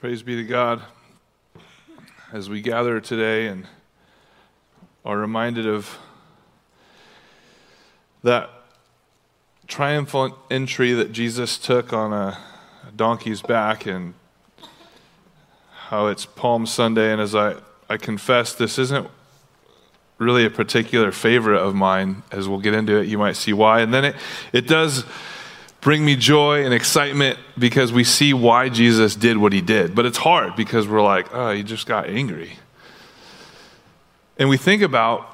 Praise be to God. As we gather today and are reminded of that triumphant entry that Jesus took on a donkey's back and how it's Palm Sunday. And as I, I confess, this isn't really a particular favorite of mine. As we'll get into it, you might see why. And then it, it does bring me joy and excitement because we see why Jesus did what he did. But it's hard because we're like, oh, he just got angry. And we think about,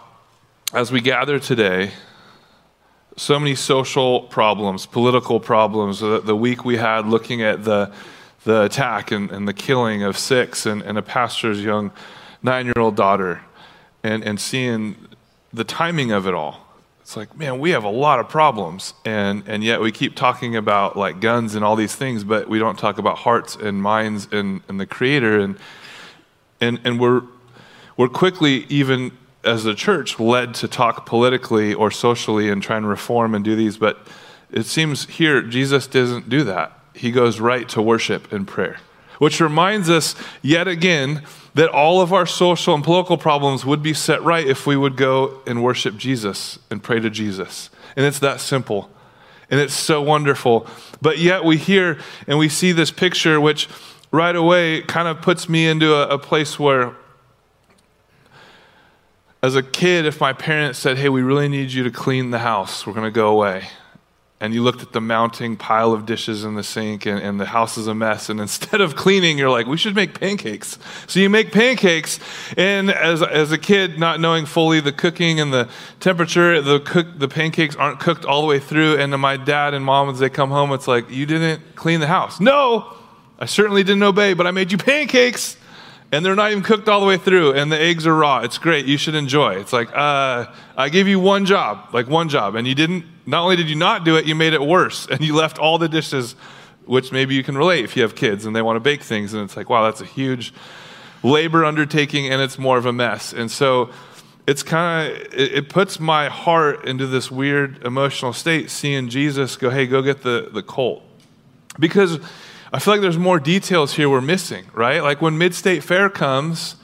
as we gather today, so many social problems, political problems. The, the week we had looking at the, the attack and, and the killing of six and, and a pastor's young nine year old daughter, and, and seeing the timing of it all it's like, man, we have a lot of problems. And, and yet we keep talking about like guns and all these things, but we don't talk about hearts and minds and, and the creator. And, and, and we're, we're quickly, even as a church, led to talk politically or socially and try and reform and do these. But it seems here, Jesus doesn't do that. He goes right to worship and prayer, which reminds us yet again that all of our social and political problems would be set right if we would go and worship Jesus and pray to Jesus. And it's that simple. And it's so wonderful. But yet we hear and we see this picture, which right away kind of puts me into a, a place where, as a kid, if my parents said, Hey, we really need you to clean the house, we're going to go away and you looked at the mounting pile of dishes in the sink and, and, the house is a mess. And instead of cleaning you're like we should make pancakes. So you make pancakes. And as, as a kid not knowing fully the cooking and the temperature the cook the pancakes aren't cooked all the way through. And my dad and mom as they come home it's like you didn't clean the house. No i certainly didn't obey but i made you pancakes. And they're not even cooked all the way through. And the eggs are raw. It's great. You should enjoy. It's like uh, i gave you one job like one job. And you didn't not only did you not do it you made it worse and you left all the dishes which maybe you can relate if you have kids and they want to bake things and it's like wow that's a huge labor undertaking and it's more of a mess and so it's kind of it, it puts my heart into this weird emotional state seeing jesus go hey go get the, the colt because I feel like there's more details here we're missing, right? Like when Mid State Fair comes,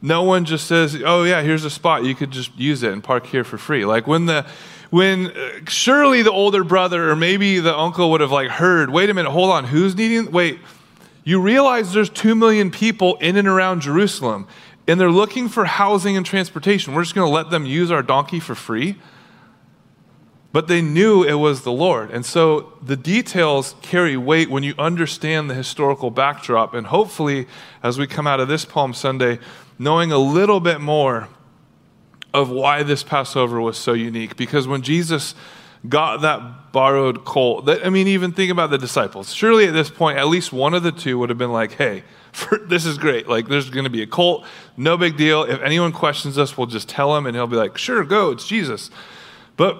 no one just says, "Oh yeah, here's a spot you could just use it and park here for free." Like when the when uh, surely the older brother or maybe the uncle would have like heard, "Wait a minute, hold on, who's needing wait, you realize there's 2 million people in and around Jerusalem and they're looking for housing and transportation. We're just going to let them use our donkey for free?" But they knew it was the Lord. And so the details carry weight when you understand the historical backdrop. And hopefully, as we come out of this Palm Sunday, knowing a little bit more of why this Passover was so unique. Because when Jesus got that borrowed colt, that, I mean, even think about the disciples. Surely at this point, at least one of the two would have been like, hey, for, this is great. Like, there's going to be a colt. No big deal. If anyone questions us, we'll just tell him, and he'll be like, sure, go. It's Jesus. But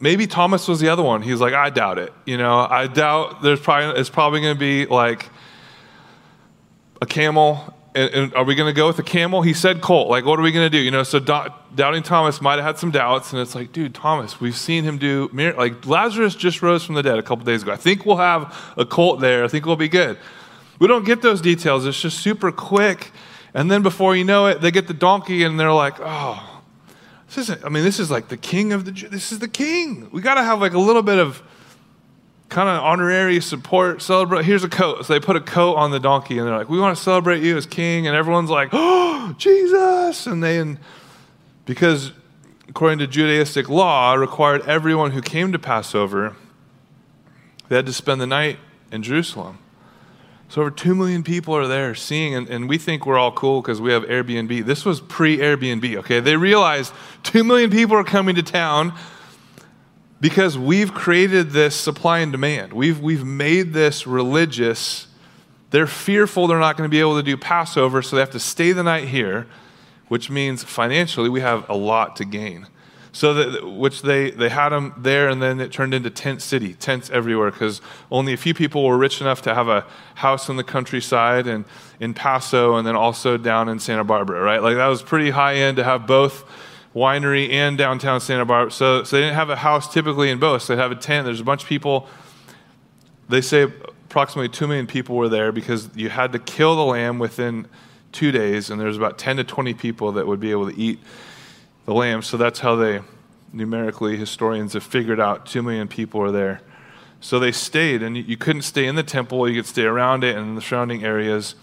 maybe Thomas was the other one. He's like, I doubt it. You know, I doubt there's probably it's probably going to be like a camel. And, and are we going to go with a camel? He said colt. Like, what are we going to do? You know, so do, doubting Thomas might have had some doubts, and it's like, dude, Thomas, we've seen him do like Lazarus just rose from the dead a couple days ago. I think we'll have a colt there. I think we'll be good. We don't get those details. It's just super quick. And then before you know it, they get the donkey, and they're like, oh, this isn't, I mean, this is like the king of the, this is the king. We got to have like a little bit of kind of honorary support, celebrate. Here's a coat. So they put a coat on the donkey and they're like, we want to celebrate you as king. And everyone's like, oh, Jesus. And they, and because according to Judaistic law, required everyone who came to Passover, they had to spend the night in Jerusalem. So over 2 million people are there seeing, and, and we think we're all cool because we have Airbnb. This was pre Airbnb, okay? They realized 2 million people are coming to town because we've created this supply and demand. We've, we've made this religious. They're fearful they're not going to be able to do Passover, so they have to stay the night here, which means financially we have a lot to gain so that which they they had them there and then it turned into tent city tents everywhere because only a few people were rich enough to have a house in the countryside and in paso and then also down in santa barbara right like that was pretty high end to have both winery and downtown santa barbara so, so they didn't have a house typically in both so they'd have a tent there's a bunch of people they say approximately 2 million people were there because you had to kill the lamb within two days, and there's about 10 to 20 people that would be able to eat the lamb. So that's how they, numerically, historians have figured out 2 million people were there. So they stayed, and you couldn't stay in the temple, you could stay around it and in the surrounding areas.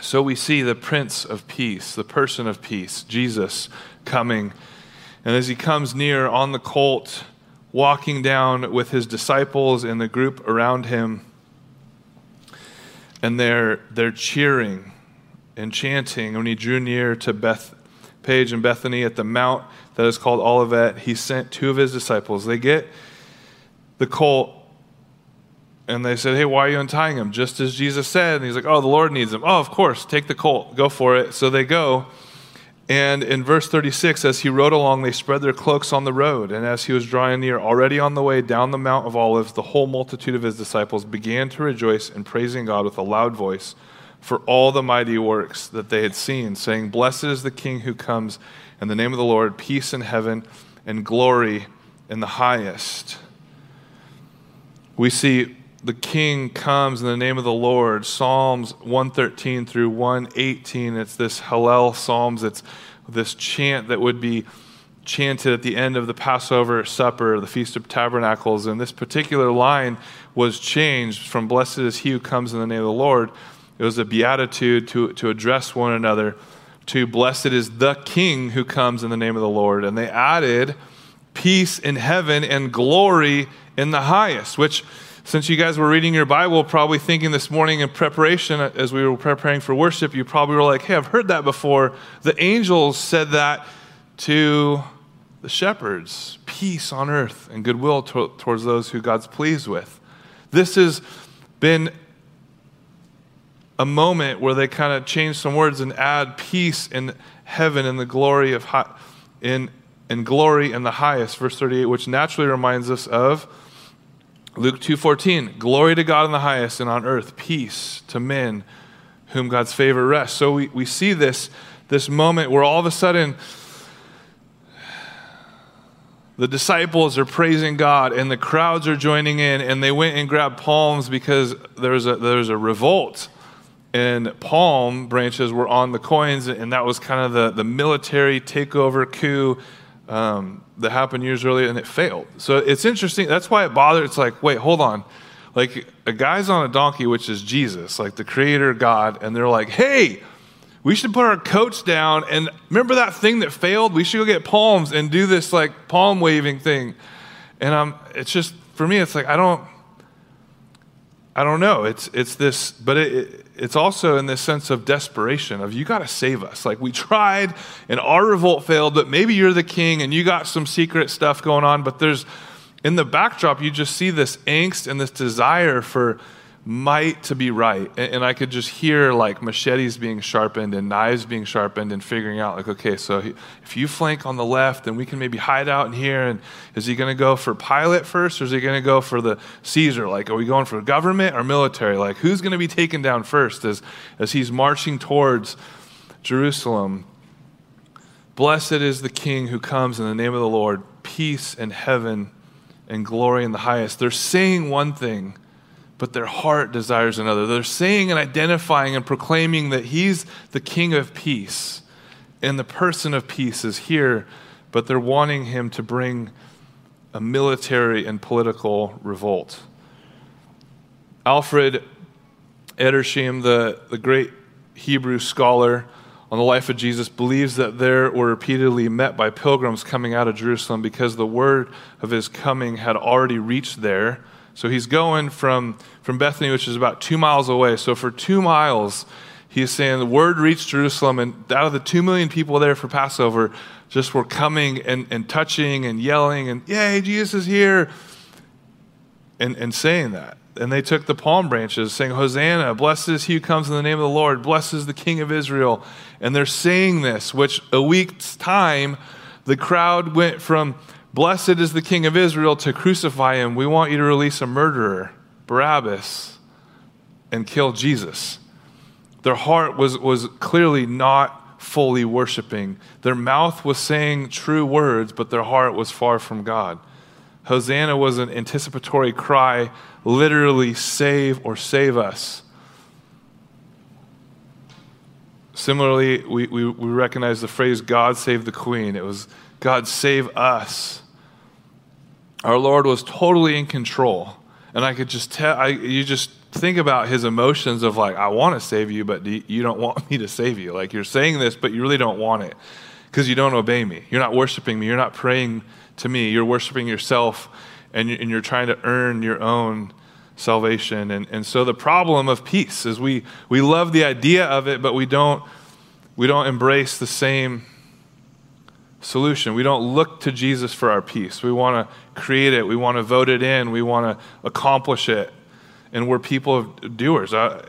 So we see the Prince of Peace, the person of peace, Jesus, coming. And as he comes near on the colt, walking down with his disciples and the group around him, and they're, they're cheering and chanting. When he drew near to Bethphage and Bethany at the mount that is called Olivet, he sent two of his disciples. They get the colt and they said, Hey, why are you untying him? Just as Jesus said. And he's like, Oh, the Lord needs him. Oh, of course, take the colt, go for it. So they go. And in verse 36, as he rode along, they spread their cloaks on the road. And as he was drawing near, already on the way down the Mount of Olives, the whole multitude of his disciples began to rejoice and praising God with a loud voice for all the mighty works that they had seen, saying, Blessed is the King who comes in the name of the Lord, peace in heaven and glory in the highest. We see the king comes in the name of the Lord. Psalms 113 through 118. It's this Hallel Psalms. It's this chant that would be chanted at the end of the Passover supper, the Feast of Tabernacles. And this particular line was changed from Blessed is he who comes in the name of the Lord. It was a beatitude to, to address one another to Blessed is the King who comes in the name of the Lord. And they added peace in heaven and glory in the highest, which since you guys were reading your Bible, probably thinking this morning in preparation as we were preparing for worship, you probably were like, hey, I've heard that before. The angels said that to the shepherds peace on earth and goodwill to- towards those who God's pleased with. This has been a moment where they kind of change some words and add peace in heaven and the glory of high, in, glory in the highest, verse 38, which naturally reminds us of Luke 2:14, glory to God in the highest and on earth peace to men whom God's favor rests. So we, we see this, this moment where all of a sudden the disciples are praising God and the crowds are joining in and they went and grabbed palms because there's a there's a revolt and palm branches were on the coins and that was kind of the, the military takeover coup um, that happened years earlier and it failed. So it's interesting. That's why it bothered. It's like, wait, hold on. Like a guy's on a donkey, which is Jesus, like the creator God, and they're like, hey, we should put our coats down and remember that thing that failed? We should go get palms and do this like palm waving thing. And I'm, it's just, for me, it's like, I don't, I don't know. It's, it's this, but it, it, it's also in this sense of desperation of you got to save us. Like we tried and our revolt failed, but maybe you're the king and you got some secret stuff going on. But there's, in the backdrop, you just see this angst and this desire for might to be right. And, I could just hear like machetes being sharpened and knives being sharpened and figuring out, like, okay, so if you flank on the left, then we can maybe hide out in here. And is he going to go for Pilate first or is he going to go for the Caesar? Like, are we going for government or military? Like, who's going to be taken down first as, as he's marching towards Jerusalem? Blessed is the King who comes in the name of the Lord, peace in heaven and glory in the highest. They're saying one thing but their heart desires another. They're saying and identifying and proclaiming that He's the King of peace, and the person of peace is here, but they're wanting Him to bring a military and political revolt. Alfred Edersheim, the, the great Hebrew scholar on the life of Jesus, believes that there were repeatedly met by pilgrims coming out of Jerusalem because the word of his coming had already reached there so he's going from, from Bethany, which is about two miles away. So for two miles, he's saying the word reached Jerusalem, and out of the two million people there for Passover, just were coming and, and touching and yelling and, Yay, Jesus is here, and, and saying that. And they took the palm branches, saying, Hosanna, blessed is he who comes in the name of the Lord, blessed is the King of Israel. And they're saying this, which a week's time, the crowd went from Blessed is the King of Israel to crucify him. We want you to release a murderer, Barabbas, and kill Jesus. Their heart was, was clearly not fully worshiping. Their mouth was saying true words, but their heart was far from God. Hosanna was an anticipatory cry literally save or save us. Similarly, we, we, we recognize the phrase God save the queen. It was God save us. Our Lord was totally in control. And I could just tell, I, you just think about his emotions of like, I want to save you, but you don't want me to save you. Like, you're saying this, but you really don't want it because you don't obey me. You're not worshiping me. You're not praying to me. You're worshiping yourself and you're trying to earn your own salvation. And, and so the problem of peace is we, we love the idea of it, but we don't, we don't embrace the same solution. We don't look to Jesus for our peace. We want to create it. We want to vote it in. We want to accomplish it. And we're people of doers. I,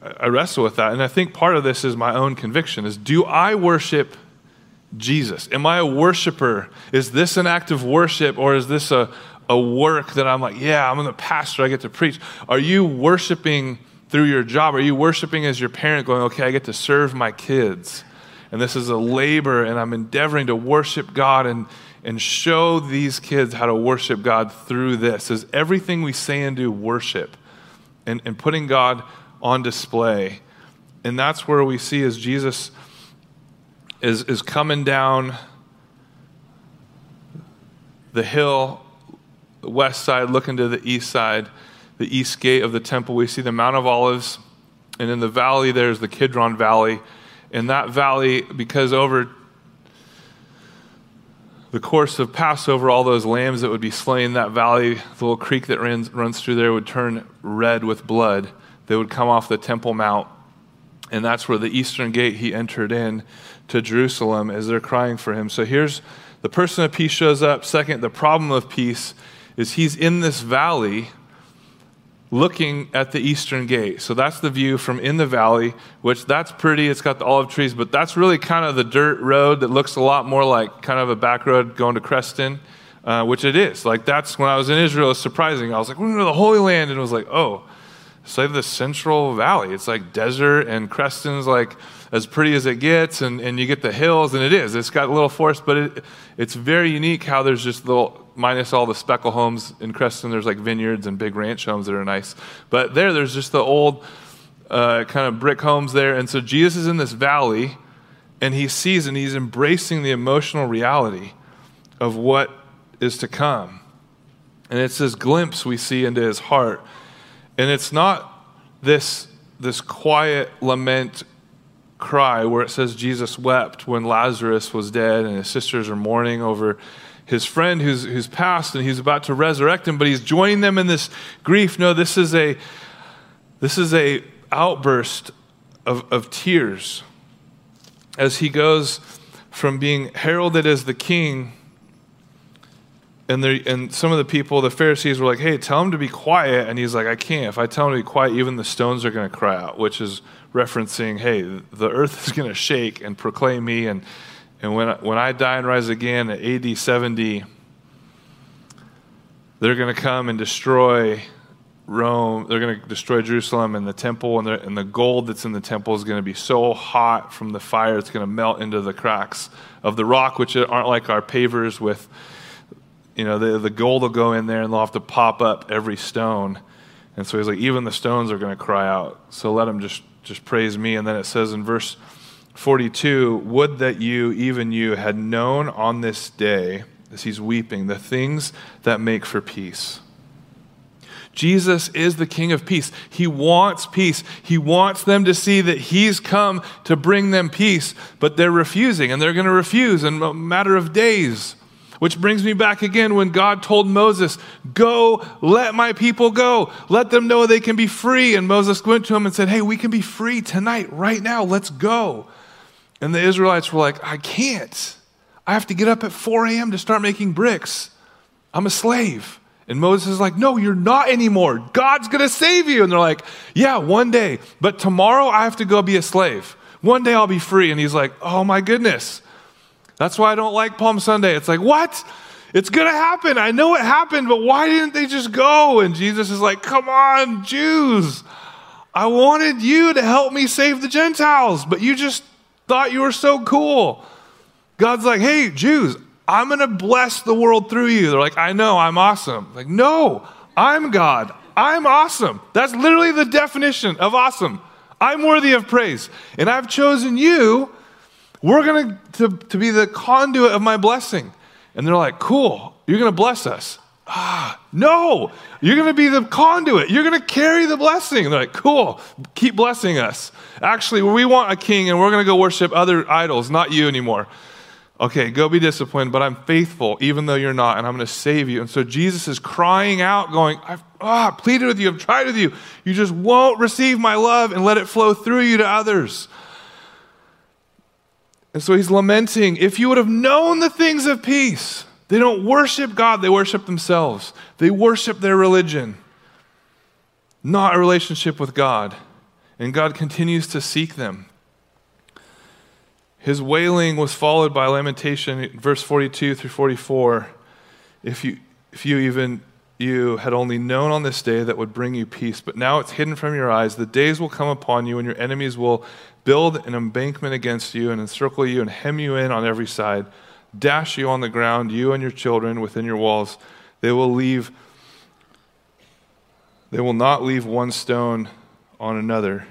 I wrestle with that. And I think part of this is my own conviction is do I worship Jesus? Am I a worshiper? Is this an act of worship or is this a, a work that I'm like, yeah, I'm the pastor, I get to preach? Are you worshiping through your job? Are you worshiping as your parent going, okay, I get to serve my kids? And this is a labor, and I'm endeavoring to worship God and, and show these kids how to worship God through this. Is everything we say and do worship and, and putting God on display? And that's where we see as Jesus is, is coming down the hill, the west side, looking to the east side, the east gate of the temple. We see the Mount of Olives, and in the valley, there's the Kidron Valley. In that valley, because over the course of Passover, all those lambs that would be slain in that valley, the little creek that runs, runs through there would turn red with blood. They would come off the Temple Mount. And that's where the eastern gate he entered in to Jerusalem as they're crying for him. So here's the person of peace shows up. Second, the problem of peace is he's in this valley looking at the eastern gate. So that's the view from in the valley, which that's pretty. It's got the olive trees, but that's really kind of the dirt road that looks a lot more like kind of a back road going to Creston, uh, which it is. Like that's when I was in Israel, it's surprising. I was like, we're going to the Holy Land, and it was like, oh, it's like the Central Valley. It's like desert, and Creston's like as pretty as it gets, and, and you get the hills, and it is. It's got a little forest, but it, it's very unique how there's just little, minus all the speckle homes in Creston, there's like vineyards and big ranch homes that are nice. But there, there's just the old uh, kind of brick homes there. And so Jesus is in this valley, and he sees and he's embracing the emotional reality of what is to come. And it's this glimpse we see into his heart and it's not this, this quiet lament cry where it says Jesus wept when Lazarus was dead and his sisters are mourning over his friend who's, who's passed and he's about to resurrect him, but he's joining them in this grief. No, this is a this is a outburst of, of tears as he goes from being heralded as the king and, and some of the people, the Pharisees, were like, hey, tell him to be quiet. And he's like, I can't. If I tell him to be quiet, even the stones are going to cry out, which is referencing, hey, the earth is going to shake and proclaim me. And, and when, when I die and rise again at AD 70, they're going to come and destroy Rome. They're going to destroy Jerusalem and the temple, and and the gold that's in the temple is going to be so hot from the fire, it's going to melt into the cracks of the rock, which aren't like our pavers with you know, the, the gold will go in there and they'll have to pop up every stone. And so he's like, even the stones are going to cry out. So let them just, just praise me. And then it says in verse 42 Would that you, even you, had known on this day, as he's weeping, the things that make for peace. Jesus is the King of peace. He wants peace. He wants them to see that He's come to bring them peace, but they're refusing, and they're going to refuse in a matter of days. Which brings me back again when God told Moses, Go, let my people go. Let them know they can be free. And Moses went to him and said, Hey, we can be free tonight, right now. Let's go. And the Israelites were like, I can't. I have to get up at 4 a.m. to start making bricks. I'm a slave. And Moses is like, No, you're not anymore. God's going to save you. And they're like, Yeah, one day. But tomorrow I have to go be a slave. One day I'll be free. And he's like, Oh my goodness. That's why I don't like Palm Sunday. It's like, what? It's going to happen. I know it happened, but why didn't they just go? And Jesus is like, come on, Jews. I wanted you to help me save the Gentiles, but you just thought you were so cool. God's like, hey, Jews, I'm going to bless the world through you. They're like, I know, I'm awesome. Like, no, I'm God. I'm awesome. That's literally the definition of awesome. I'm worthy of praise. And I've chosen you. We're going to, to be the conduit of my blessing. And they're like, cool, you're going to bless us. Ah, no, you're going to be the conduit. You're going to carry the blessing. And they're like, cool, keep blessing us. Actually, we want a king and we're going to go worship other idols, not you anymore. Okay, go be disciplined, but I'm faithful even though you're not, and I'm going to save you. And so Jesus is crying out, going, I've ah, pleaded with you, I've tried with you. You just won't receive my love and let it flow through you to others. And so he's lamenting, if you would have known the things of peace, they don't worship God, they worship themselves. They worship their religion, not a relationship with God. And God continues to seek them. His wailing was followed by lamentation, verse 42 through 44. If you, if you even you had only known on this day that would bring you peace, but now it's hidden from your eyes. The days will come upon you, and your enemies will build an embankment against you and encircle you and hem you in on every side, dash you on the ground, you and your children within your walls. They will leave. They will not leave one stone on another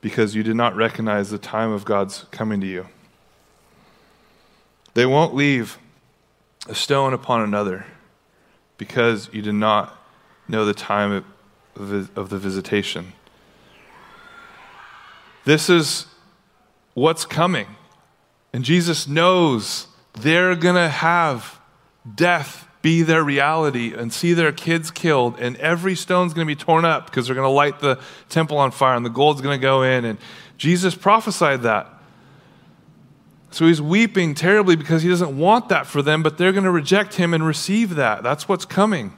because you did not recognize the time of God's coming to you. They won't leave a stone upon another because you did not know the time of the visitation. This is what's coming. And Jesus knows they're going to have death be their reality and see their kids killed, and every stone's going to be torn up because they're going to light the temple on fire and the gold's going to go in. And Jesus prophesied that. So he's weeping terribly because he doesn't want that for them, but they're going to reject him and receive that. That's what's coming.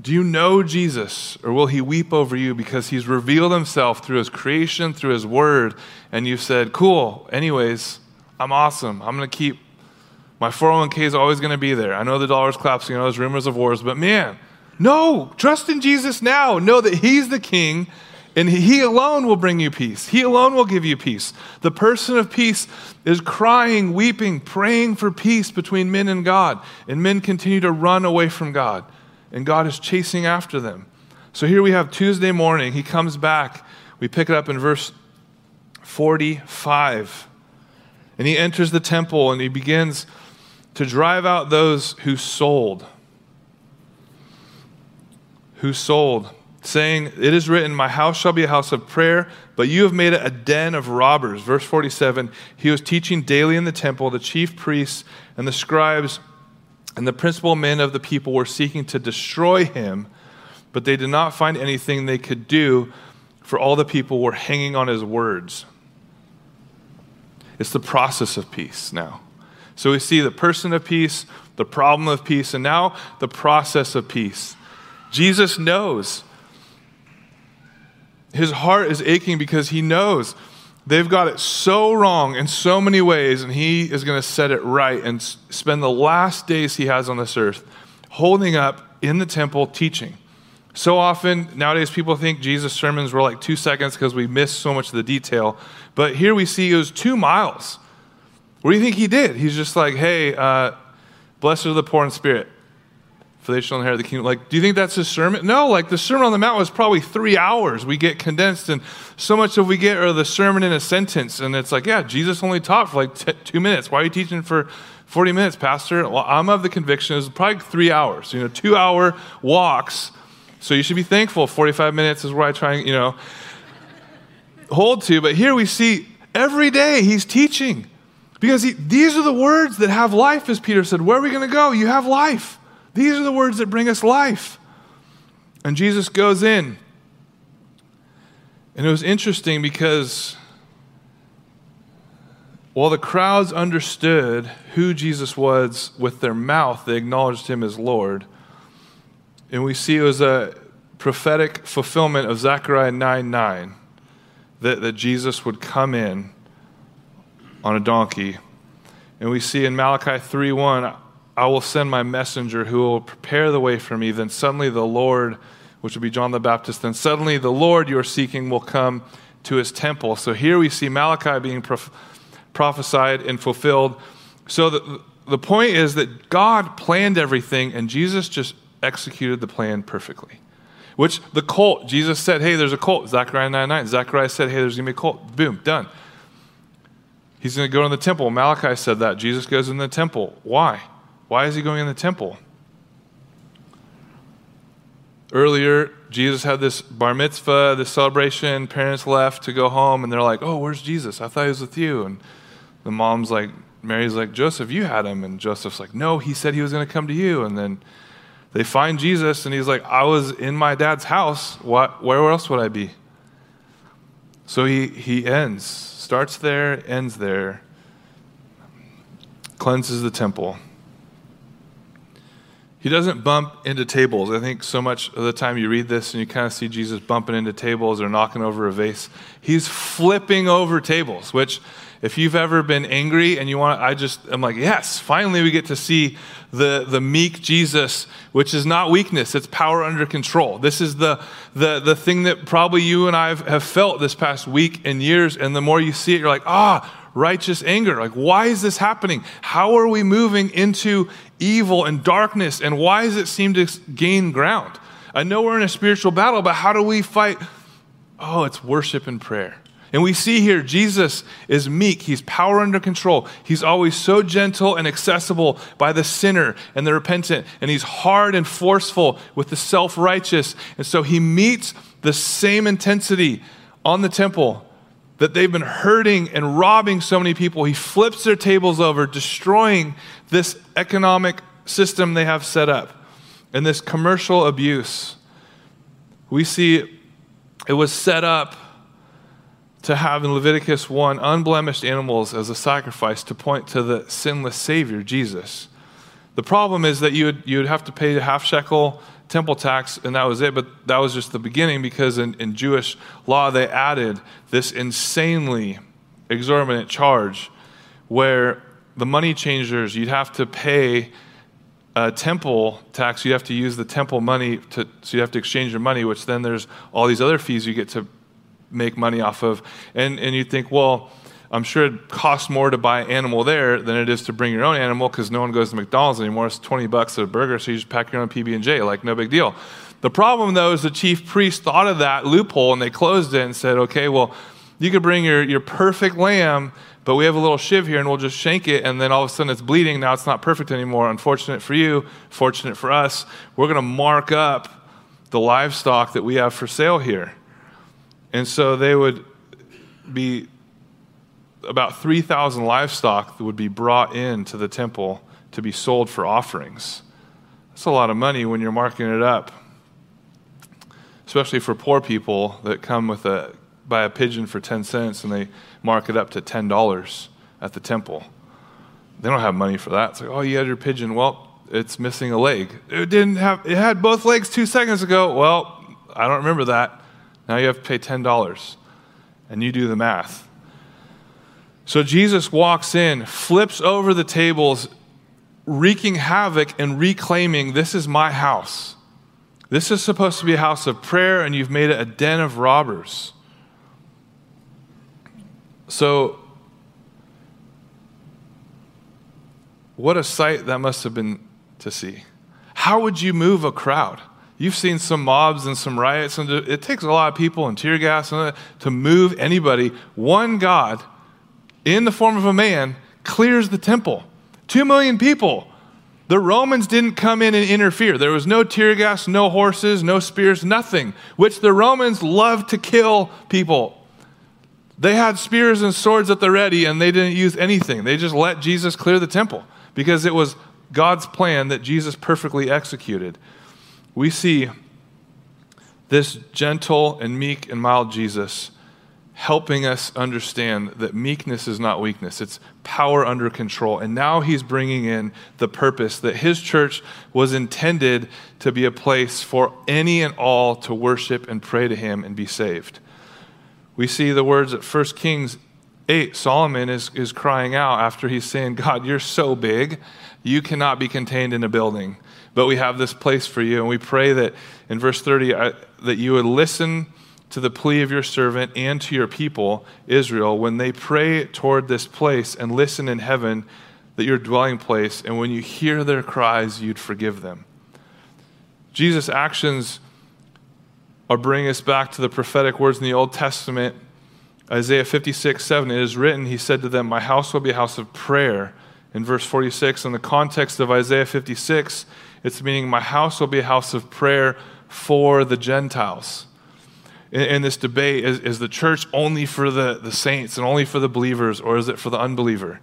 Do you know Jesus, or will he weep over you because he's revealed himself through his creation, through his word, and you've said, Cool, anyways, I'm awesome. I'm going to keep my 401k is always going to be there. I know the dollar's collapsing, I know there's rumors of wars, but man, no, trust in Jesus now. Know that he's the king and He alone will bring you peace. He alone will give you peace. The person of peace is crying, weeping, praying for peace between men and God. And men continue to run away from God. And God is chasing after them. So here we have Tuesday morning. He comes back. We pick it up in verse 45. And he enters the temple and he begins to drive out those who sold. Who sold saying, It is written, My house shall be a house of prayer, but you have made it a den of robbers. Verse 47 He was teaching daily in the temple. The chief priests and the scribes and the principal men of the people were seeking to destroy him, but they did not find anything they could do, for all the people were hanging on his words. It's the process of peace now. So we see the person of peace, the problem of peace, and now the process of peace. Jesus knows his heart is aching because he knows they've got it so wrong in so many ways, and he is going to set it right and spend the last days he has on this earth holding up in the temple teaching. So often nowadays, people think Jesus' sermons were like two seconds because we miss so much of the detail. But here we see it was two miles. What do you think he did? He's just like, hey, uh, blessed are the poor in spirit for they shall inherit the kingdom. Like, do you think that's his sermon? No, like the Sermon on the Mount was probably three hours. We get condensed, and so much of we get are the sermon in a sentence. And it's like, yeah, Jesus only taught for like t- two minutes. Why are you teaching for 40 minutes, Pastor? Well, I'm of the conviction it's probably three hours, you know, two hour walks. So you should be thankful. 45 minutes is where I try and, you know, hold to. But here we see every day he's teaching. Because he, these are the words that have life, as Peter said. Where are we going to go? You have life. These are the words that bring us life. And Jesus goes in. And it was interesting because while the crowds understood who Jesus was with their mouth, they acknowledged him as Lord. And we see it was a prophetic fulfillment of Zechariah 9 9 that, that Jesus would come in on a donkey. And we see in Malachi 3 1, I will send my messenger who will prepare the way for me. Then suddenly the Lord, which will be John the Baptist, then suddenly the Lord you are seeking will come to his temple. So here we see Malachi being prophesied and fulfilled. So that the point is that God planned everything and Jesus just executed the plan perfectly. Which the colt, Jesus said, hey, there's a colt. Zechariah 9 9. Zechariah said, hey, there's going to be a colt. Boom, done. He's going to go in the temple. Malachi said that. Jesus goes in the temple. Why? Why is he going in the temple? Earlier, Jesus had this bar mitzvah, this celebration. Parents left to go home, and they're like, Oh, where's Jesus? I thought he was with you. And the mom's like, Mary's like, Joseph, you had him. And Joseph's like, No, he said he was going to come to you. And then they find Jesus, and he's like, I was in my dad's house. What, where else would I be? So he, he ends, starts there, ends there, cleanses the temple. He doesn't bump into tables. I think so much of the time you read this and you kind of see Jesus bumping into tables or knocking over a vase. He's flipping over tables, which if you've ever been angry and you want I just I'm like, yes, finally we get to see the, the meek Jesus, which is not weakness, it's power under control. This is the, the, the thing that probably you and I have, have felt this past week and years. And the more you see it, you're like, ah, righteous anger. Like, why is this happening? How are we moving into evil and darkness? And why does it seem to gain ground? Uh, I know we're in a spiritual battle, but how do we fight? Oh, it's worship and prayer. And we see here Jesus is meek. He's power under control. He's always so gentle and accessible by the sinner and the repentant. And he's hard and forceful with the self righteous. And so he meets the same intensity on the temple that they've been hurting and robbing so many people. He flips their tables over, destroying this economic system they have set up and this commercial abuse. We see it was set up to have in Leviticus 1 unblemished animals as a sacrifice to point to the sinless Savior, Jesus. The problem is that you would, you would have to pay a half shekel temple tax, and that was it. But that was just the beginning because in, in Jewish law, they added this insanely exorbitant charge where the money changers, you'd have to pay a temple tax. You have to use the temple money to, so you have to exchange your money, which then there's all these other fees you get to make money off of. And, and you think, well, I'm sure it costs more to buy animal there than it is to bring your own animal because no one goes to McDonald's anymore. It's 20 bucks a burger, so you just pack your own PB&J, like no big deal. The problem, though, is the chief priest thought of that loophole and they closed it and said, okay, well, you could bring your, your perfect lamb, but we have a little shiv here and we'll just shank it, and then all of a sudden it's bleeding. Now it's not perfect anymore. Unfortunate for you, fortunate for us. We're going to mark up the livestock that we have for sale here. And so they would be about 3,000 livestock that would be brought into the temple to be sold for offerings. That's a lot of money when you're marking it up, especially for poor people that come with a buy a pigeon for 10 cents and they mark it up to $10 at the temple. They don't have money for that. It's like, oh, you had your pigeon. Well, it's missing a leg. It didn't have. It had both legs two seconds ago. Well, I don't remember that. Now you have to pay $10. And you do the math. So Jesus walks in, flips over the tables, wreaking havoc and reclaiming this is my house. This is supposed to be a house of prayer, and you've made it a den of robbers. So, what a sight that must have been to see. How would you move a crowd? You've seen some mobs and some riots, and it takes a lot of people and tear gas to move anybody. One God, in the form of a man, clears the temple. Two million people. The Romans didn't come in and interfere. There was no tear gas, no horses, no spears, nothing, which the Romans loved to kill people. They had spears and swords at the ready, and they didn't use anything. They just let Jesus clear the temple because it was God's plan that Jesus perfectly executed we see this gentle and meek and mild Jesus helping us understand that meekness is not weakness, it's power under control. And now he's bringing in the purpose that his church was intended to be a place for any and all to worship and pray to him and be saved. We see the words at 1 Kings 8. Solomon is, is crying out after he's saying, God, you're so big, you cannot be contained in a building but we have this place for you. And we pray that in verse 30, I, that you would listen to the plea of your servant and to your people, Israel, when they pray toward this place and listen in heaven, that your dwelling place, and when you hear their cries, you'd forgive them. Jesus' actions are bringing us back to the prophetic words in the Old Testament. Isaiah 56, 7, it is written, He said to them, My house will be a house of prayer. In verse 46, in the context of Isaiah 56, it's meaning, My house will be a house of prayer for the Gentiles. In, in this debate, is, is the church only for the, the saints and only for the believers, or is it for the unbeliever?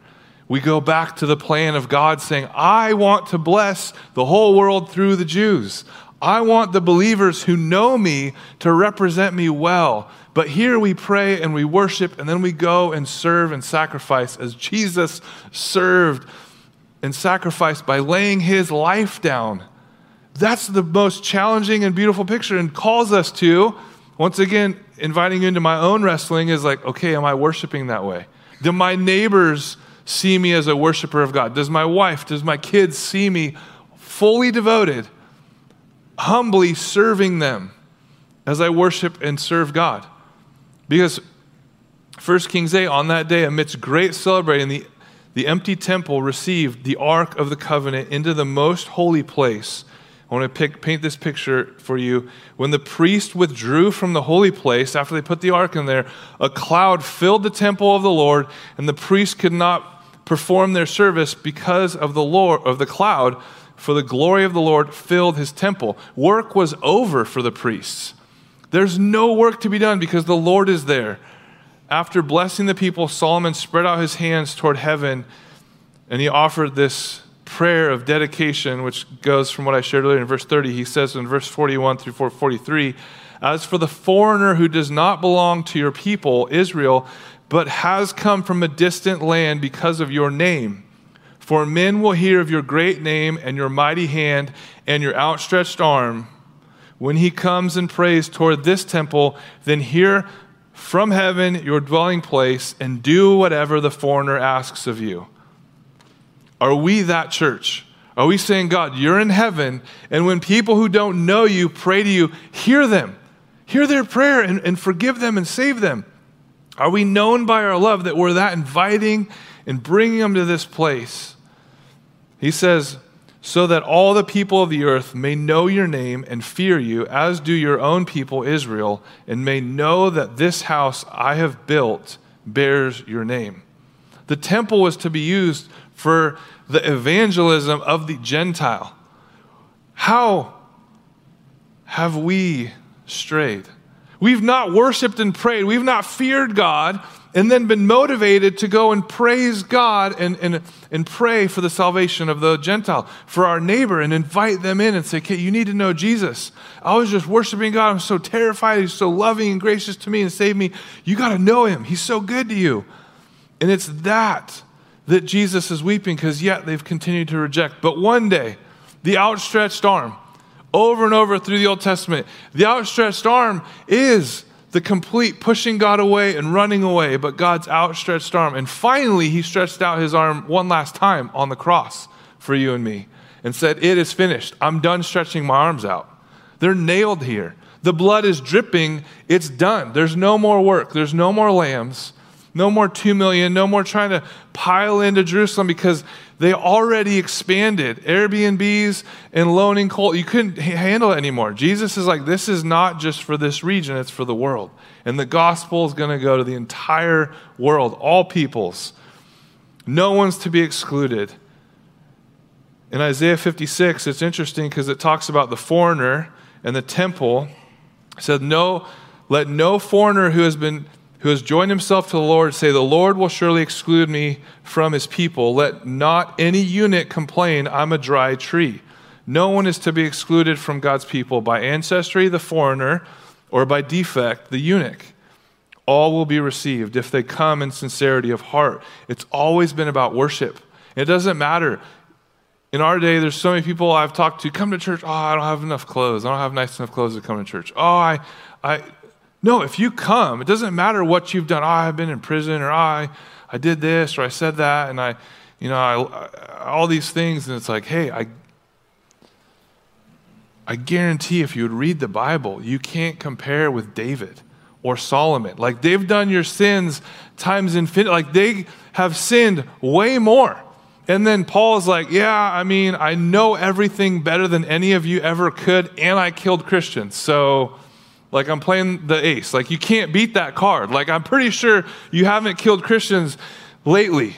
We go back to the plan of God saying, I want to bless the whole world through the Jews. I want the believers who know me to represent me well. But here we pray and we worship, and then we go and serve and sacrifice as Jesus served and sacrificed by laying his life down. That's the most challenging and beautiful picture, and calls us to, once again, inviting you into my own wrestling is like, okay, am I worshiping that way? Do my neighbors see me as a worshiper of God? Does my wife, does my kids see me fully devoted? humbly serving them as I worship and serve God. Because 1 Kings 8, on that day, amidst great celebrating, the, the empty temple received the Ark of the Covenant into the most holy place. I want to pick, paint this picture for you. When the priest withdrew from the holy place after they put the ark in there, a cloud filled the temple of the Lord, and the priest could not perform their service because of the Lord of the cloud for the glory of the Lord filled his temple. Work was over for the priests. There's no work to be done because the Lord is there. After blessing the people, Solomon spread out his hands toward heaven and he offered this prayer of dedication, which goes from what I shared earlier in verse 30. He says in verse 41 through 43 As for the foreigner who does not belong to your people, Israel, but has come from a distant land because of your name, for men will hear of your great name and your mighty hand and your outstretched arm. When he comes and prays toward this temple, then hear from heaven your dwelling place and do whatever the foreigner asks of you. Are we that church? Are we saying, God, you're in heaven, and when people who don't know you pray to you, hear them, hear their prayer, and, and forgive them and save them? Are we known by our love that we're that inviting and bringing them to this place? He says, so that all the people of the earth may know your name and fear you, as do your own people Israel, and may know that this house I have built bears your name. The temple was to be used for the evangelism of the Gentile. How have we strayed? We've not worshiped and prayed, we've not feared God and then been motivated to go and praise God and, and, and pray for the salvation of the Gentile, for our neighbor, and invite them in and say, okay, you need to know Jesus. I was just worshiping God. I'm so terrified. He's so loving and gracious to me and saved me. You got to know him. He's so good to you. And it's that that Jesus is weeping because yet they've continued to reject. But one day, the outstretched arm, over and over through the Old Testament, the outstretched arm is the complete pushing God away and running away, but God's outstretched arm. And finally, he stretched out his arm one last time on the cross for you and me and said, It is finished. I'm done stretching my arms out. They're nailed here. The blood is dripping. It's done. There's no more work. There's no more lambs. No more two million. No more trying to pile into Jerusalem because they already expanded. Airbnbs and loaning coal, you couldn't handle it anymore. Jesus is like, this is not just for this region, it's for the world. And the gospel is going to go to the entire world, all peoples. No one's to be excluded. In Isaiah 56, it's interesting because it talks about the foreigner and the temple. It said, No, let no foreigner who has been who has joined himself to the Lord say, The Lord will surely exclude me from his people. Let not any eunuch complain, I'm a dry tree. No one is to be excluded from God's people by ancestry, the foreigner, or by defect, the eunuch. All will be received if they come in sincerity of heart. It's always been about worship. It doesn't matter. In our day, there's so many people I've talked to come to church. Oh, I don't have enough clothes. I don't have nice enough clothes to come to church. Oh, I, I, no, if you come, it doesn't matter what you've done. Oh, I've been in prison, or oh, I, I did this, or I said that, and I, you know, I, all these things. And it's like, hey, I, I guarantee if you would read the Bible, you can't compare with David or Solomon. Like they've done your sins times infinite. Like they have sinned way more. And then Paul's like, Yeah, I mean, I know everything better than any of you ever could, and I killed Christians. So, like, I'm playing the ace. Like, you can't beat that card. Like, I'm pretty sure you haven't killed Christians lately.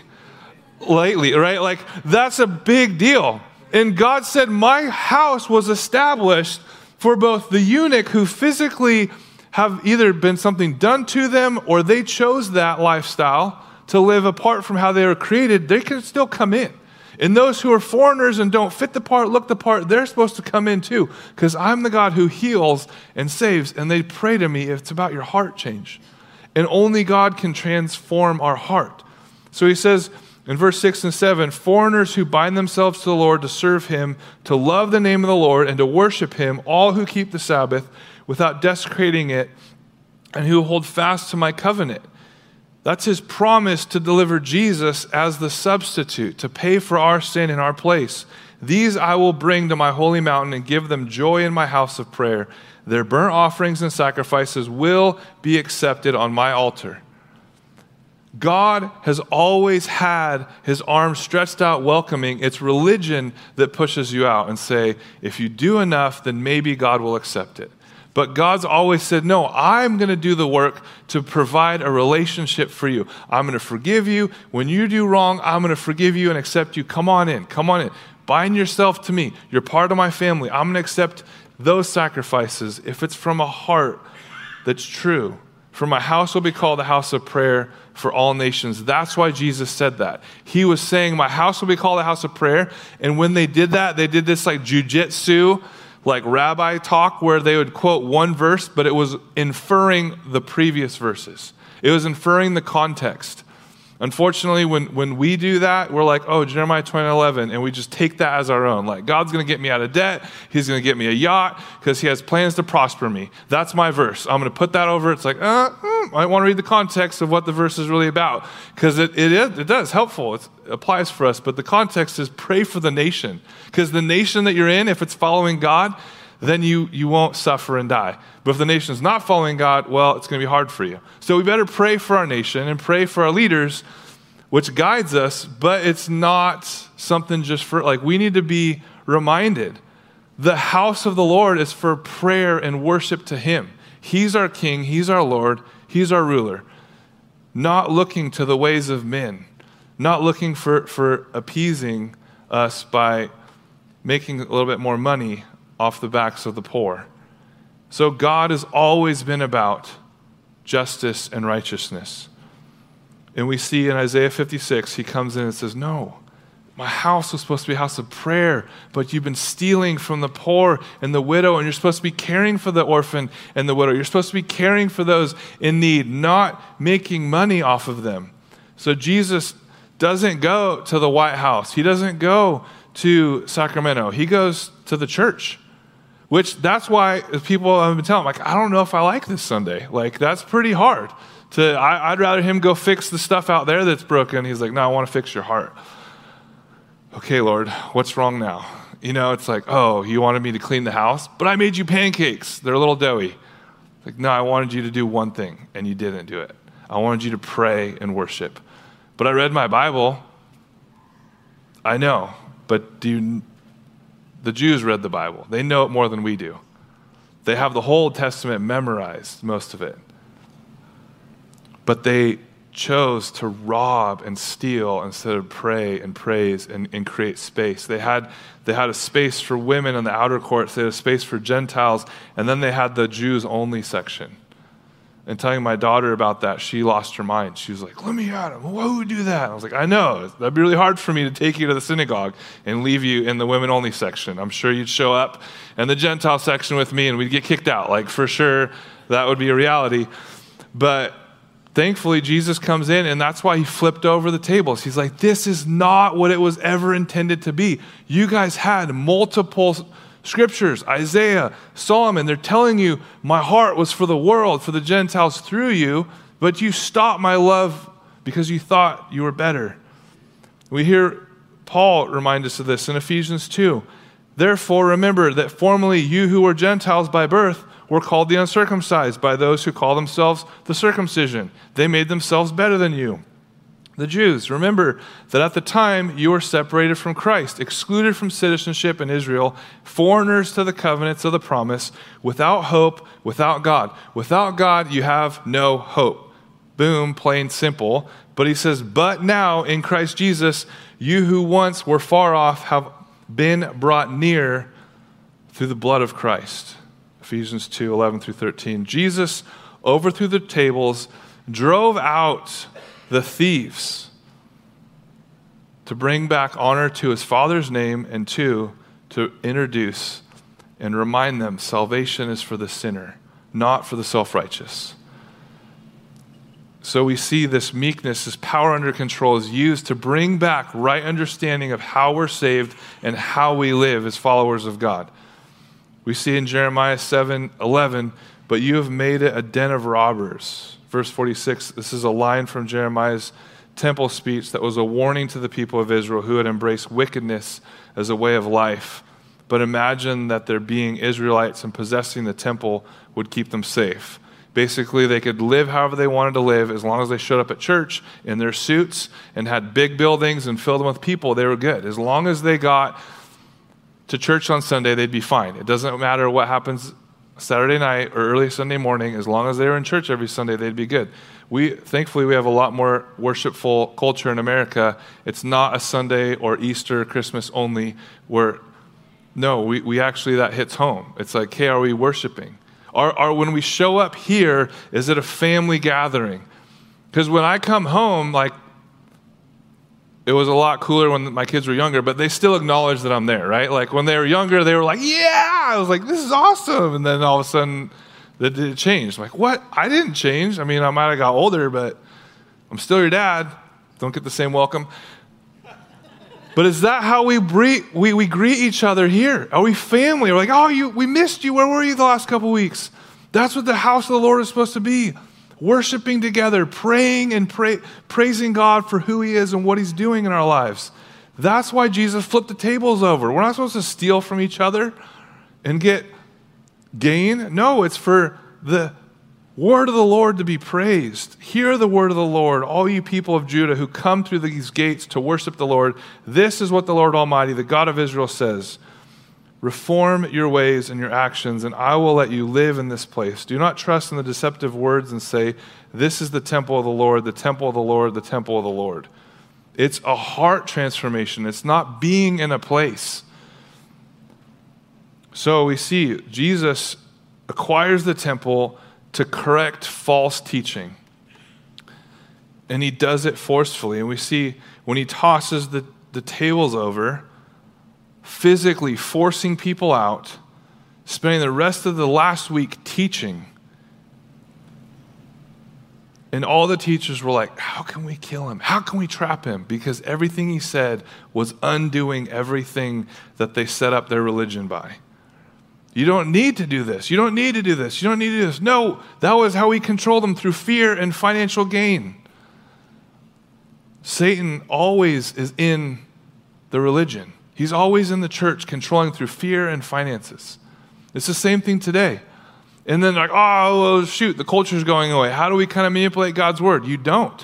Lately, right? Like, that's a big deal. And God said, My house was established for both the eunuch who physically have either been something done to them or they chose that lifestyle to live apart from how they were created, they can still come in. And those who are foreigners and don't fit the part, look the part, they're supposed to come in too. Because I'm the God who heals and saves. And they pray to me, if it's about your heart change. And only God can transform our heart. So he says in verse 6 and 7 foreigners who bind themselves to the Lord to serve him, to love the name of the Lord, and to worship him, all who keep the Sabbath without desecrating it, and who hold fast to my covenant. That's his promise to deliver Jesus as the substitute, to pay for our sin in our place. These I will bring to my holy mountain and give them joy in my house of prayer. Their burnt offerings and sacrifices will be accepted on my altar. God has always had his arms stretched out welcoming. It's religion that pushes you out and say, if you do enough, then maybe God will accept it. But God's always said, No, I'm going to do the work to provide a relationship for you. I'm going to forgive you. When you do wrong, I'm going to forgive you and accept you. Come on in. Come on in. Bind yourself to me. You're part of my family. I'm going to accept those sacrifices if it's from a heart that's true. For my house will be called a house of prayer for all nations. That's why Jesus said that. He was saying, My house will be called a house of prayer. And when they did that, they did this like jujitsu like rabbi talk where they would quote one verse, but it was inferring the previous verses. It was inferring the context. Unfortunately, when, when we do that, we're like, oh, Jeremiah 2011, and we just take that as our own. Like, God's going to get me out of debt. He's going to get me a yacht because he has plans to prosper me. That's my verse. I'm going to put that over. It's like, uh, mm, I want to read the context of what the verse is really about because it, it, it does, helpful. It applies for us. But the context is pray for the nation because the nation that you're in, if it's following God, then you, you won't suffer and die. But if the nation is not following God, well, it's going to be hard for you. So we better pray for our nation and pray for our leaders, which guides us, but it's not something just for, like, we need to be reminded. The house of the Lord is for prayer and worship to Him. He's our King, He's our Lord, He's our ruler. Not looking to the ways of men, not looking for, for appeasing us by making a little bit more money off the backs of the poor. So God has always been about justice and righteousness. And we see in Isaiah 56, he comes in and says, No, my house was supposed to be a house of prayer, but you've been stealing from the poor and the widow, and you're supposed to be caring for the orphan and the widow. You're supposed to be caring for those in need, not making money off of them. So Jesus doesn't go to the White House, he doesn't go to Sacramento, he goes to the church. Which that's why people have been telling, like, I don't know if I like this Sunday. Like, that's pretty hard. To I, would rather him go fix the stuff out there that's broken. He's like, no, I want to fix your heart. Okay, Lord, what's wrong now? You know, it's like, oh, you wanted me to clean the house, but I made you pancakes. They're a little doughy. Like, no, I wanted you to do one thing, and you didn't do it. I wanted you to pray and worship. But I read my Bible. I know, but do you the Jews read the Bible, they know it more than we do. They have the whole Testament memorized, most of it. But they chose to rob and steal instead of pray and praise and, and create space. They had, they had a space for women in the outer courts, they had a space for Gentiles, and then they had the Jews only section and telling my daughter about that, she lost her mind. She was like, Let me at him. Who would we do that? I was like, I know. That'd be really hard for me to take you to the synagogue and leave you in the women only section. I'm sure you'd show up in the Gentile section with me and we'd get kicked out. Like, for sure, that would be a reality. But thankfully, Jesus comes in and that's why he flipped over the tables. He's like, This is not what it was ever intended to be. You guys had multiple scriptures, Isaiah, Solomon, they're telling you, my heart was for the world, for the Gentiles through you, but you stopped my love because you thought you were better. We hear Paul remind us of this in Ephesians 2. Therefore, remember that formerly you who were Gentiles by birth were called the uncircumcised by those who call themselves the circumcision. They made themselves better than you. The Jews. Remember that at the time you were separated from Christ, excluded from citizenship in Israel, foreigners to the covenants of the promise, without hope, without God. Without God, you have no hope. Boom, plain simple. But he says, But now in Christ Jesus, you who once were far off have been brought near through the blood of Christ. Ephesians 2 11 through 13. Jesus overthrew the tables, drove out the thieves to bring back honor to his Father's name, and two, to introduce and remind them salvation is for the sinner, not for the self righteous. So we see this meekness, this power under control is used to bring back right understanding of how we're saved and how we live as followers of God. We see in Jeremiah 7 11, but you have made it a den of robbers. Verse 46, this is a line from Jeremiah's temple speech that was a warning to the people of Israel who had embraced wickedness as a way of life. But imagine that their being Israelites and possessing the temple would keep them safe. Basically, they could live however they wanted to live as long as they showed up at church in their suits and had big buildings and filled them with people, they were good. As long as they got to church on Sunday, they'd be fine. It doesn't matter what happens Saturday night or early Sunday morning, as long as they were in church every Sunday, they'd be good. We thankfully we have a lot more worshipful culture in America. It's not a Sunday or Easter, Christmas only where no, we, we actually that hits home. It's like, hey, are we worshiping? Are, are when we show up here, is it a family gathering? Because when I come home, like it was a lot cooler when my kids were younger, but they still acknowledge that I'm there, right? Like when they were younger, they were like, yeah, I was like, this is awesome. And then all of a sudden, it changed. I'm like, what? I didn't change. I mean, I might have got older, but I'm still your dad. Don't get the same welcome. But is that how we, greet, we, we greet each other here? Are we family? We're like, oh, you, we missed you. Where were you the last couple weeks? That's what the house of the Lord is supposed to be worshiping together, praying and pray, praising God for who He is and what He's doing in our lives. That's why Jesus flipped the tables over. We're not supposed to steal from each other and get gain. No, it's for the word of the Lord to be praised. Hear the word of the Lord, all you people of Judah who come through these gates to worship the Lord. This is what the Lord Almighty, the God of Israel, says. Reform your ways and your actions, and I will let you live in this place. Do not trust in the deceptive words and say, This is the temple of the Lord, the temple of the Lord, the temple of the Lord. It's a heart transformation, it's not being in a place. So we see Jesus acquires the temple to correct false teaching. And he does it forcefully. And we see when he tosses the, the tables over, physically forcing people out, spending the rest of the last week teaching. And all the teachers were like, How can we kill him? How can we trap him? Because everything he said was undoing everything that they set up their religion by. You don't need to do this. You don't need to do this. You don't need to do this. No, that was how we control them through fear and financial gain. Satan always is in the religion. He's always in the church controlling through fear and finances. It's the same thing today. And then, like, oh, well, shoot, the culture's going away. How do we kind of manipulate God's word? You don't.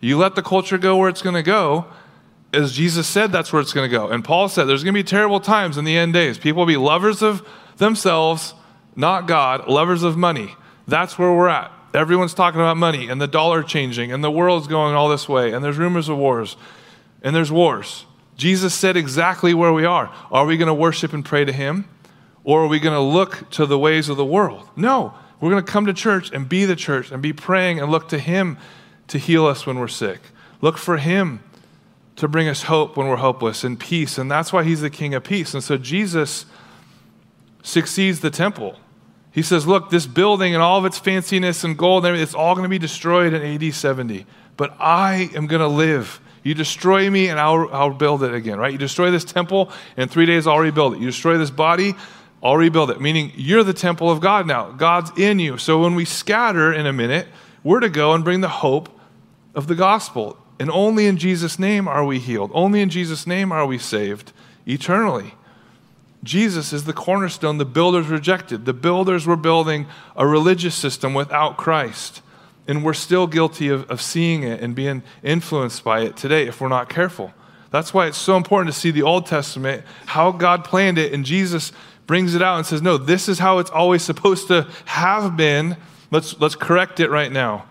You let the culture go where it's going to go. As Jesus said, that's where it's going to go. And Paul said there's going to be terrible times in the end days. People will be lovers of themselves, not God, lovers of money. That's where we're at. Everyone's talking about money and the dollar changing and the world's going all this way and there's rumors of wars and there's wars. Jesus said exactly where we are. Are we going to worship and pray to Him? Or are we going to look to the ways of the world? No. We're going to come to church and be the church and be praying and look to Him to heal us when we're sick. Look for Him to bring us hope when we're hopeless and peace. And that's why He's the King of peace. And so Jesus succeeds the temple. He says, Look, this building and all of its fanciness and gold and everything, it's all going to be destroyed in AD 70. But I am going to live you destroy me and I'll, I'll build it again, right? You destroy this temple, in three days I'll rebuild it. You destroy this body, I'll rebuild it. Meaning you're the temple of God now. God's in you. So when we scatter in a minute, we're to go and bring the hope of the gospel. And only in Jesus' name are we healed. Only in Jesus' name are we saved eternally. Jesus is the cornerstone the builders rejected. The builders were building a religious system without Christ. And we're still guilty of, of seeing it and being influenced by it today if we're not careful. That's why it's so important to see the Old Testament, how God planned it, and Jesus brings it out and says, No, this is how it's always supposed to have been. Let's, let's correct it right now.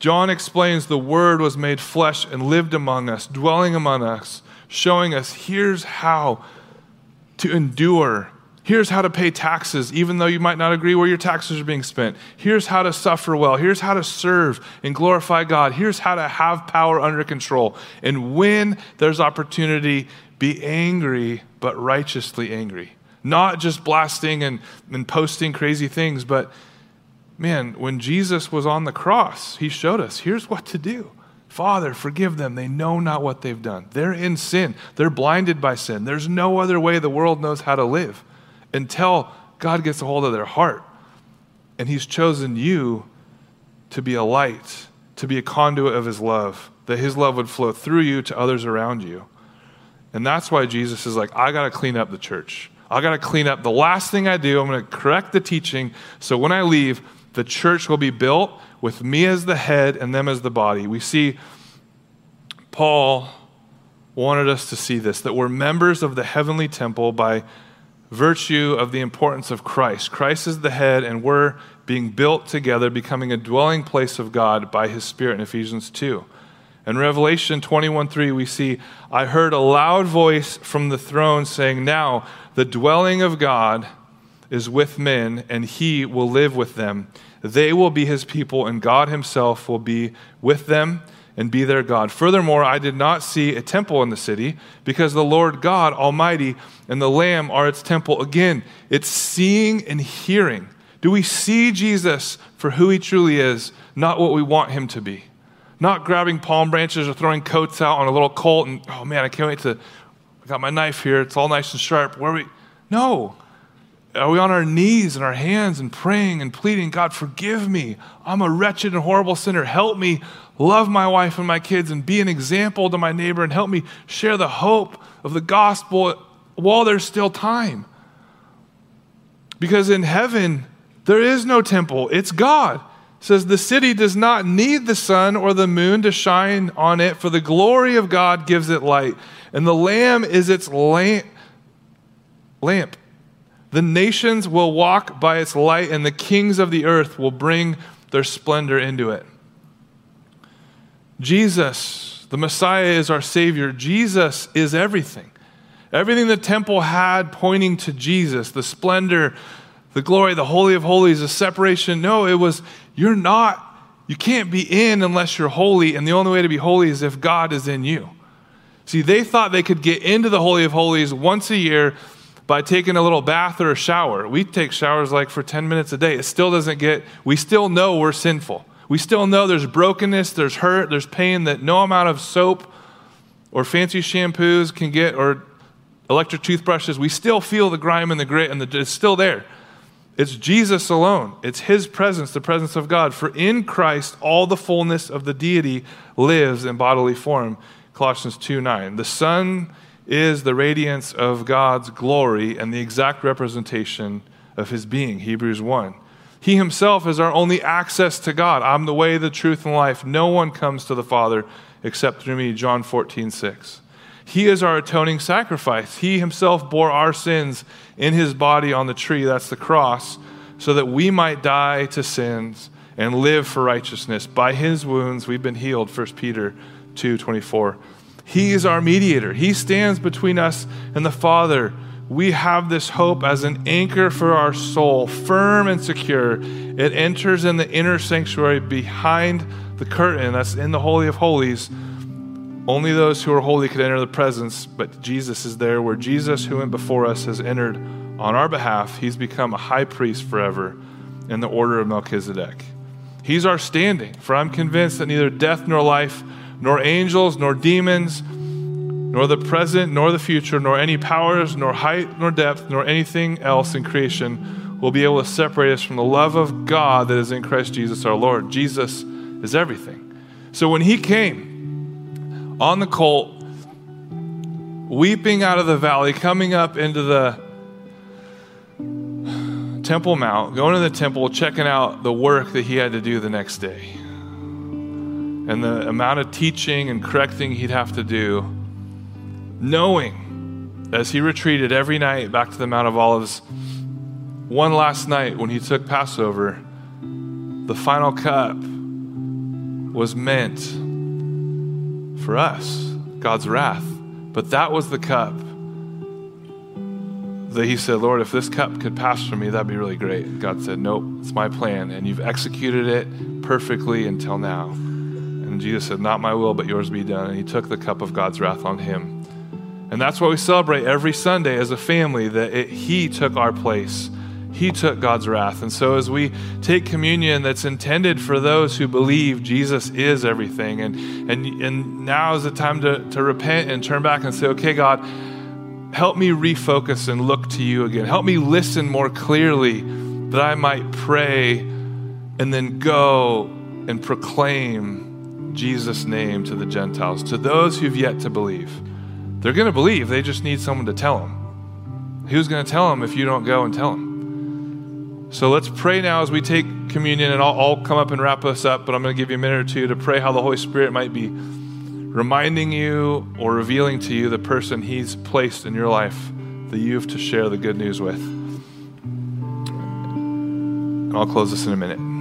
John explains the Word was made flesh and lived among us, dwelling among us, showing us here's how to endure Here's how to pay taxes, even though you might not agree where your taxes are being spent. Here's how to suffer well. Here's how to serve and glorify God. Here's how to have power under control. And when there's opportunity, be angry, but righteously angry. Not just blasting and, and posting crazy things, but man, when Jesus was on the cross, he showed us here's what to do. Father, forgive them. They know not what they've done. They're in sin, they're blinded by sin. There's no other way the world knows how to live until God gets a hold of their heart. And He's chosen you to be a light, to be a conduit of His love, that His love would flow through you to others around you. And that's why Jesus is like, I got to clean up the church. I got to clean up the last thing I do. I'm going to correct the teaching. So when I leave, the church will be built with me as the head and them as the body. We see Paul wanted us to see this that we're members of the heavenly temple by virtue of the importance of Christ. Christ is the head, and we're being built together, becoming a dwelling place of God by his Spirit in Ephesians 2. In Revelation 21 3, we see, I heard a loud voice from the throne saying, Now the dwelling of God is with men, and he will live with them. They will be his people, and God himself will be with them and be their God. Furthermore, I did not see a temple in the city because the Lord God Almighty and the Lamb are its temple. Again, it's seeing and hearing. Do we see Jesus for who he truly is, not what we want him to be? Not grabbing palm branches or throwing coats out on a little colt and, oh man, I can't wait to, I got my knife here, it's all nice and sharp. Where are we? No. Are we on our knees and our hands and praying and pleading, God, forgive me. I'm a wretched and horrible sinner. Help me love my wife and my kids and be an example to my neighbor and help me share the hope of the gospel while there's still time. Because in heaven, there is no temple, it's God. It says the city does not need the sun or the moon to shine on it, for the glory of God gives it light, and the Lamb is its lamp. lamp. The nations will walk by its light, and the kings of the earth will bring their splendor into it. Jesus, the Messiah, is our Savior. Jesus is everything. Everything the temple had pointing to Jesus, the splendor, the glory, the Holy of Holies, the separation. No, it was, you're not, you can't be in unless you're holy, and the only way to be holy is if God is in you. See, they thought they could get into the Holy of Holies once a year by taking a little bath or a shower. We take showers like for 10 minutes a day. It still doesn't get, we still know we're sinful. We still know there's brokenness, there's hurt, there's pain that no amount of soap or fancy shampoos can get or electric toothbrushes. We still feel the grime and the grit, and the, it's still there. It's Jesus alone. It's His presence, the presence of God. For in Christ, all the fullness of the deity lives in bodily form. Colossians 2 9. The Son is the radiance of God's glory and the exact representation of His being. Hebrews 1. He himself is our only access to God. I'm the way, the truth, and life. No one comes to the Father except through me. John 14, 6. He is our atoning sacrifice. He himself bore our sins in his body on the tree, that's the cross, so that we might die to sins and live for righteousness. By his wounds we've been healed, 1 Peter 2, 24. He is our mediator. He stands between us and the Father we have this hope as an anchor for our soul, firm and secure. It enters in the inner sanctuary behind the curtain that's in the Holy of Holies. Only those who are holy could enter the presence, but Jesus is there, where Jesus, who went before us, has entered on our behalf. He's become a high priest forever in the order of Melchizedek. He's our standing, for I'm convinced that neither death nor life, nor angels, nor demons, nor the present, nor the future, nor any powers, nor height, nor depth, nor anything else in creation will be able to separate us from the love of God that is in Christ Jesus our Lord. Jesus is everything. So when he came on the colt, weeping out of the valley, coming up into the Temple Mount, going to the temple, checking out the work that he had to do the next day. And the amount of teaching and correcting he'd have to do, knowing as he retreated every night back to the Mount of Olives, one last night when he took Passover, the final cup was meant for us, God's wrath. But that was the cup that he said, Lord, if this cup could pass from me, that'd be really great. God said, Nope, it's my plan, and you've executed it perfectly until now. And Jesus said, Not my will, but yours be done. And he took the cup of God's wrath on him. And that's why we celebrate every Sunday as a family that it, he took our place. He took God's wrath. And so, as we take communion that's intended for those who believe Jesus is everything, and, and, and now is the time to, to repent and turn back and say, okay, God, help me refocus and look to you again. Help me listen more clearly that I might pray and then go and proclaim Jesus' name to the Gentiles, to those who've yet to believe. They're going to believe, they just need someone to tell them. Who's going to tell them if you don't go and tell them? So let's pray now as we take communion, and I'll, I'll come up and wrap us up, but I'm going to give you a minute or two to pray how the Holy Spirit might be reminding you or revealing to you the person He's placed in your life that you have to share the good news with. And I'll close this in a minute.